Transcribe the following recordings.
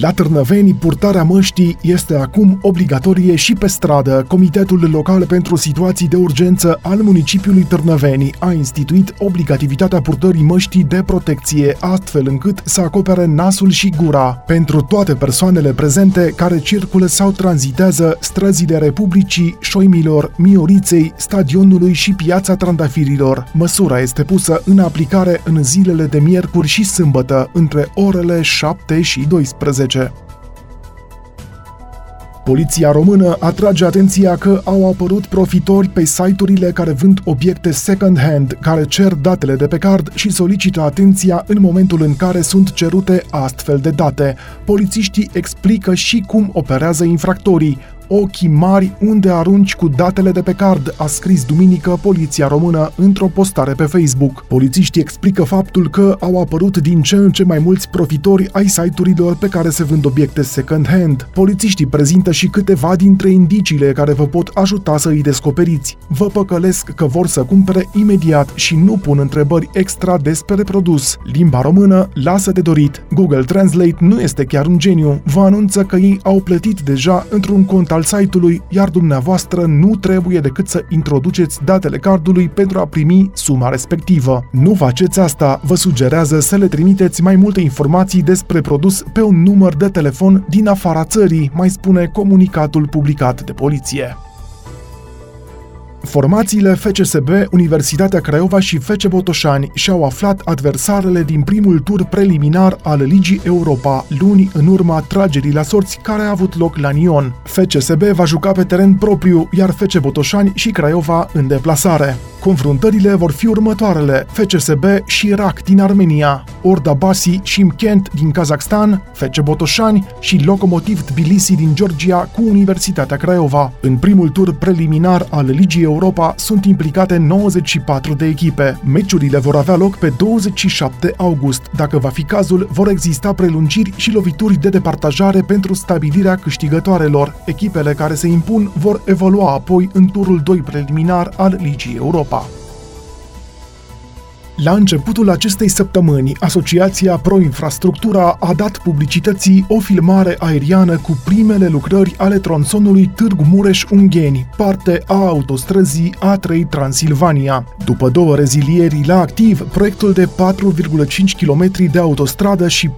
la Târnăveni, purtarea măștii este acum obligatorie și pe stradă. Comitetul Local pentru Situații de Urgență al municipiului Târnăveni a instituit obligativitatea purtării măștii de protecție, astfel încât să acopere nasul și gura pentru toate persoanele prezente care circulă sau tranzitează străzile Republicii, Șoimilor, Mioriței, stadionului și piața Trandafirilor. Măsura este pusă în aplicare în zilele de miercuri și sâmbătă, între orele 7 și 12. 2019. Poliția română atrage atenția că au apărut profitori pe site-urile care vând obiecte second-hand, care cer datele de pe card și solicită atenția în momentul în care sunt cerute astfel de date. Polițiștii explică și cum operează infractorii ochii mari unde arunci cu datele de pe card, a scris duminică Poliția Română într-o postare pe Facebook. Polițiștii explică faptul că au apărut din ce în ce mai mulți profitori ai site-urilor pe care se vând obiecte second-hand. Polițiștii prezintă și câteva dintre indiciile care vă pot ajuta să îi descoperiți. Vă păcălesc că vor să cumpere imediat și nu pun întrebări extra despre produs. Limba română lasă de dorit. Google Translate nu este chiar un geniu. Vă anunță că ei au plătit deja într-un cont al site-ului, iar dumneavoastră nu trebuie decât să introduceți datele cardului pentru a primi suma respectivă. Nu faceți asta, vă sugerează să le trimiteți mai multe informații despre produs pe un număr de telefon din afara țării, mai spune comunicatul publicat de poliție. Formațiile FCSB, Universitatea Craiova și FC Botoșani și-au aflat adversarele din primul tur preliminar al Ligii Europa, luni în urma tragerii la sorți care a avut loc la Nion. FCSB va juca pe teren propriu, iar FC Botoșani și Craiova în deplasare. Confruntările vor fi următoarele: FCSB și Irak din Armenia, Orda Basi și Mkent din Kazakhstan, FC Botoșani și Lokomotiv Tbilisi din Georgia cu Universitatea Craiova. În primul tur preliminar al Ligii Europa sunt implicate 94 de echipe. Meciurile vor avea loc pe 27 august. Dacă va fi cazul, vor exista prelungiri și lovituri de departajare pentru stabilirea câștigătoarelor. Echipele care se impun vor evolua apoi în turul 2 preliminar al Ligii Europa. La începutul acestei săptămâni, Asociația Pro Infrastructura a dat publicității o filmare aeriană cu primele lucrări ale tronsonului Târgu Mureș-Ungheni, parte a autostrăzii A3 Transilvania. După două rezilieri la activ, proiectul de 4,5 km de autostradă și 4,7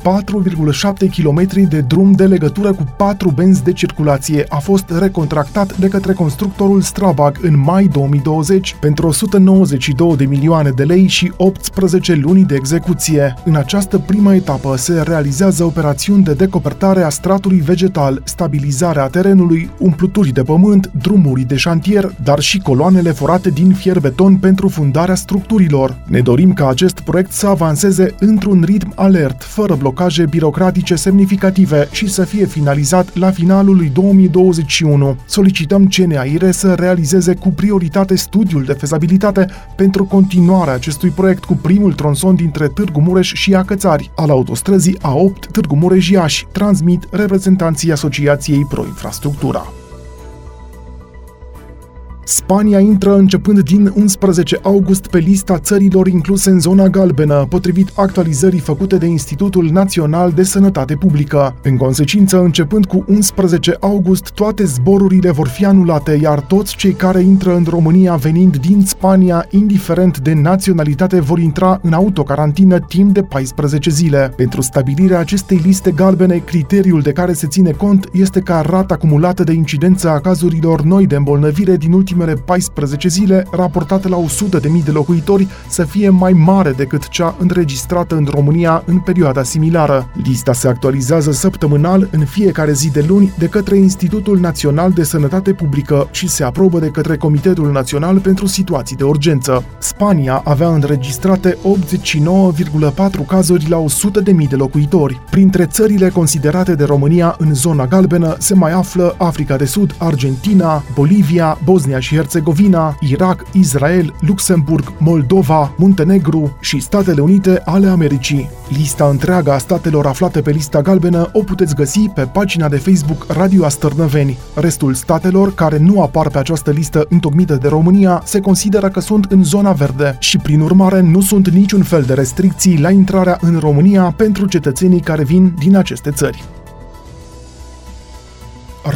km de drum de legătură cu patru benzi de circulație a fost recontractat de către constructorul Strabag în mai 2020 pentru 192 de milioane de lei și 18 luni de execuție. În această primă etapă se realizează operațiuni de decopertare a stratului vegetal, stabilizarea terenului, umpluturi de pământ, drumuri de șantier, dar și coloanele forate din fier-beton pentru fundarea structurilor. Ne dorim ca acest proiect să avanseze într-un ritm alert, fără blocaje birocratice semnificative și să fie finalizat la finalul lui 2021. Solicităm CNAIRE să realizeze cu prioritate studiul de fezabilitate pentru continuarea acestui proiect proiect cu primul tronson dintre Târgu Mureș și Acățari, al autostrăzii A8 Târgu Mureș-Iași, transmit reprezentanții Asociației Pro Infrastructura. Spania intră începând din 11 august pe lista țărilor incluse în zona galbenă, potrivit actualizării făcute de Institutul Național de Sănătate Publică. În consecință, începând cu 11 august, toate zborurile vor fi anulate, iar toți cei care intră în România venind din Spania, indiferent de naționalitate, vor intra în autocarantină timp de 14 zile. Pentru stabilirea acestei liste galbene, criteriul de care se ține cont este ca rata acumulată de incidență a cazurilor noi de îmbolnăvire din ultimii ultimele 14 zile, raportată la 100.000 de locuitori, să fie mai mare decât cea înregistrată în România în perioada similară. Lista se actualizează săptămânal în fiecare zi de luni de către Institutul Național de Sănătate Publică și se aprobă de către Comitetul Național pentru Situații de Urgență. Spania avea înregistrate 89,4 cazuri la 100.000 de locuitori. Printre țările considerate de România în zona galbenă se mai află Africa de Sud, Argentina, Bolivia, Bosnia și și Herțegovina, Irak, Israel, Luxemburg, Moldova, Muntenegru și Statele Unite ale Americii. Lista întreagă a statelor aflate pe lista galbenă o puteți găsi pe pagina de Facebook Radio Astărnăveni. Restul statelor care nu apar pe această listă întocmită de România se consideră că sunt în zona verde și prin urmare nu sunt niciun fel de restricții la intrarea în România pentru cetățenii care vin din aceste țări.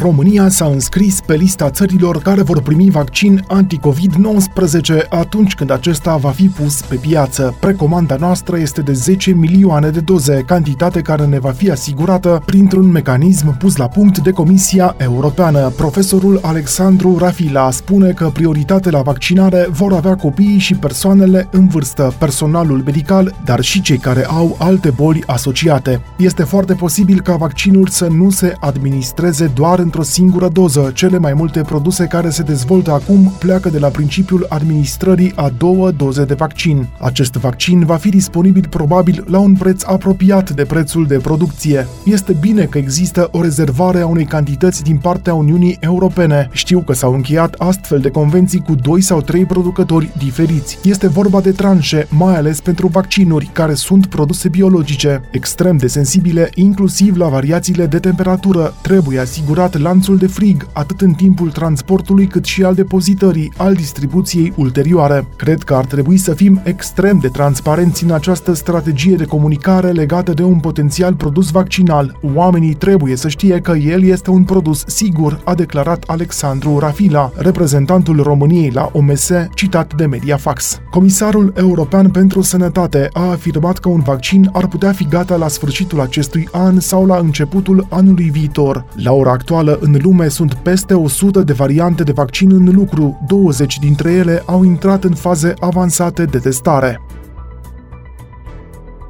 România s-a înscris pe lista țărilor care vor primi vaccin anti-COVID-19 atunci când acesta va fi pus pe piață. Precomanda noastră este de 10 milioane de doze, cantitate care ne va fi asigurată printr-un mecanism pus la punct de Comisia Europeană. Profesorul Alexandru Rafila spune că prioritate la vaccinare vor avea copiii și persoanele în vârstă, personalul medical, dar și cei care au alte boli asociate. Este foarte posibil ca vaccinul să nu se administreze doar într-o singură doză. Cele mai multe produse care se dezvoltă acum pleacă de la principiul administrării a două doze de vaccin. Acest vaccin va fi disponibil probabil la un preț apropiat de prețul de producție. Este bine că există o rezervare a unei cantități din partea Uniunii Europene. Știu că s-au încheiat astfel de convenții cu doi sau trei producători diferiți. Este vorba de tranșe, mai ales pentru vaccinuri, care sunt produse biologice, extrem de sensibile, inclusiv la variațiile de temperatură. Trebuie asigurat asigurat lanțul de frig, atât în timpul transportului cât și al depozitării, al distribuției ulterioare. Cred că ar trebui să fim extrem de transparenți în această strategie de comunicare legată de un potențial produs vaccinal. Oamenii trebuie să știe că el este un produs sigur, a declarat Alexandru Rafila, reprezentantul României la OMS, citat de Mediafax. Comisarul European pentru Sănătate a afirmat că un vaccin ar putea fi gata la sfârșitul acestui an sau la începutul anului viitor. La ora actuală, actuală, în lume sunt peste 100 de variante de vaccin în lucru, 20 dintre ele au intrat în faze avansate de testare.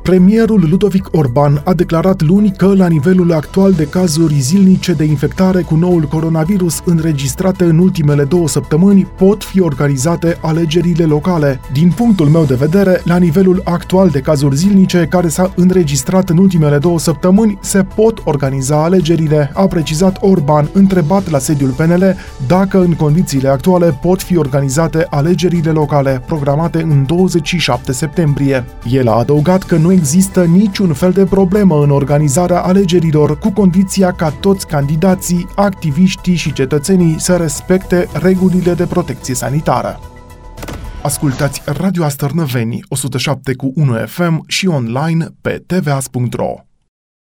Premierul Ludovic Orban a declarat luni că, la nivelul actual de cazuri zilnice de infectare cu noul coronavirus înregistrate în ultimele două săptămâni, pot fi organizate alegerile locale. Din punctul meu de vedere, la nivelul actual de cazuri zilnice care s-a înregistrat în ultimele două săptămâni, se pot organiza alegerile, a precizat Orban, întrebat la sediul PNL dacă în condițiile actuale pot fi organizate alegerile locale, programate în 27 septembrie. El a adăugat că nu există niciun fel de problemă în organizarea alegerilor, cu condiția ca toți candidații, activiștii și cetățenii să respecte regulile de protecție sanitară. Ascultați Radio Astărnăveni 107 cu 1 FM și online pe tvas.ro.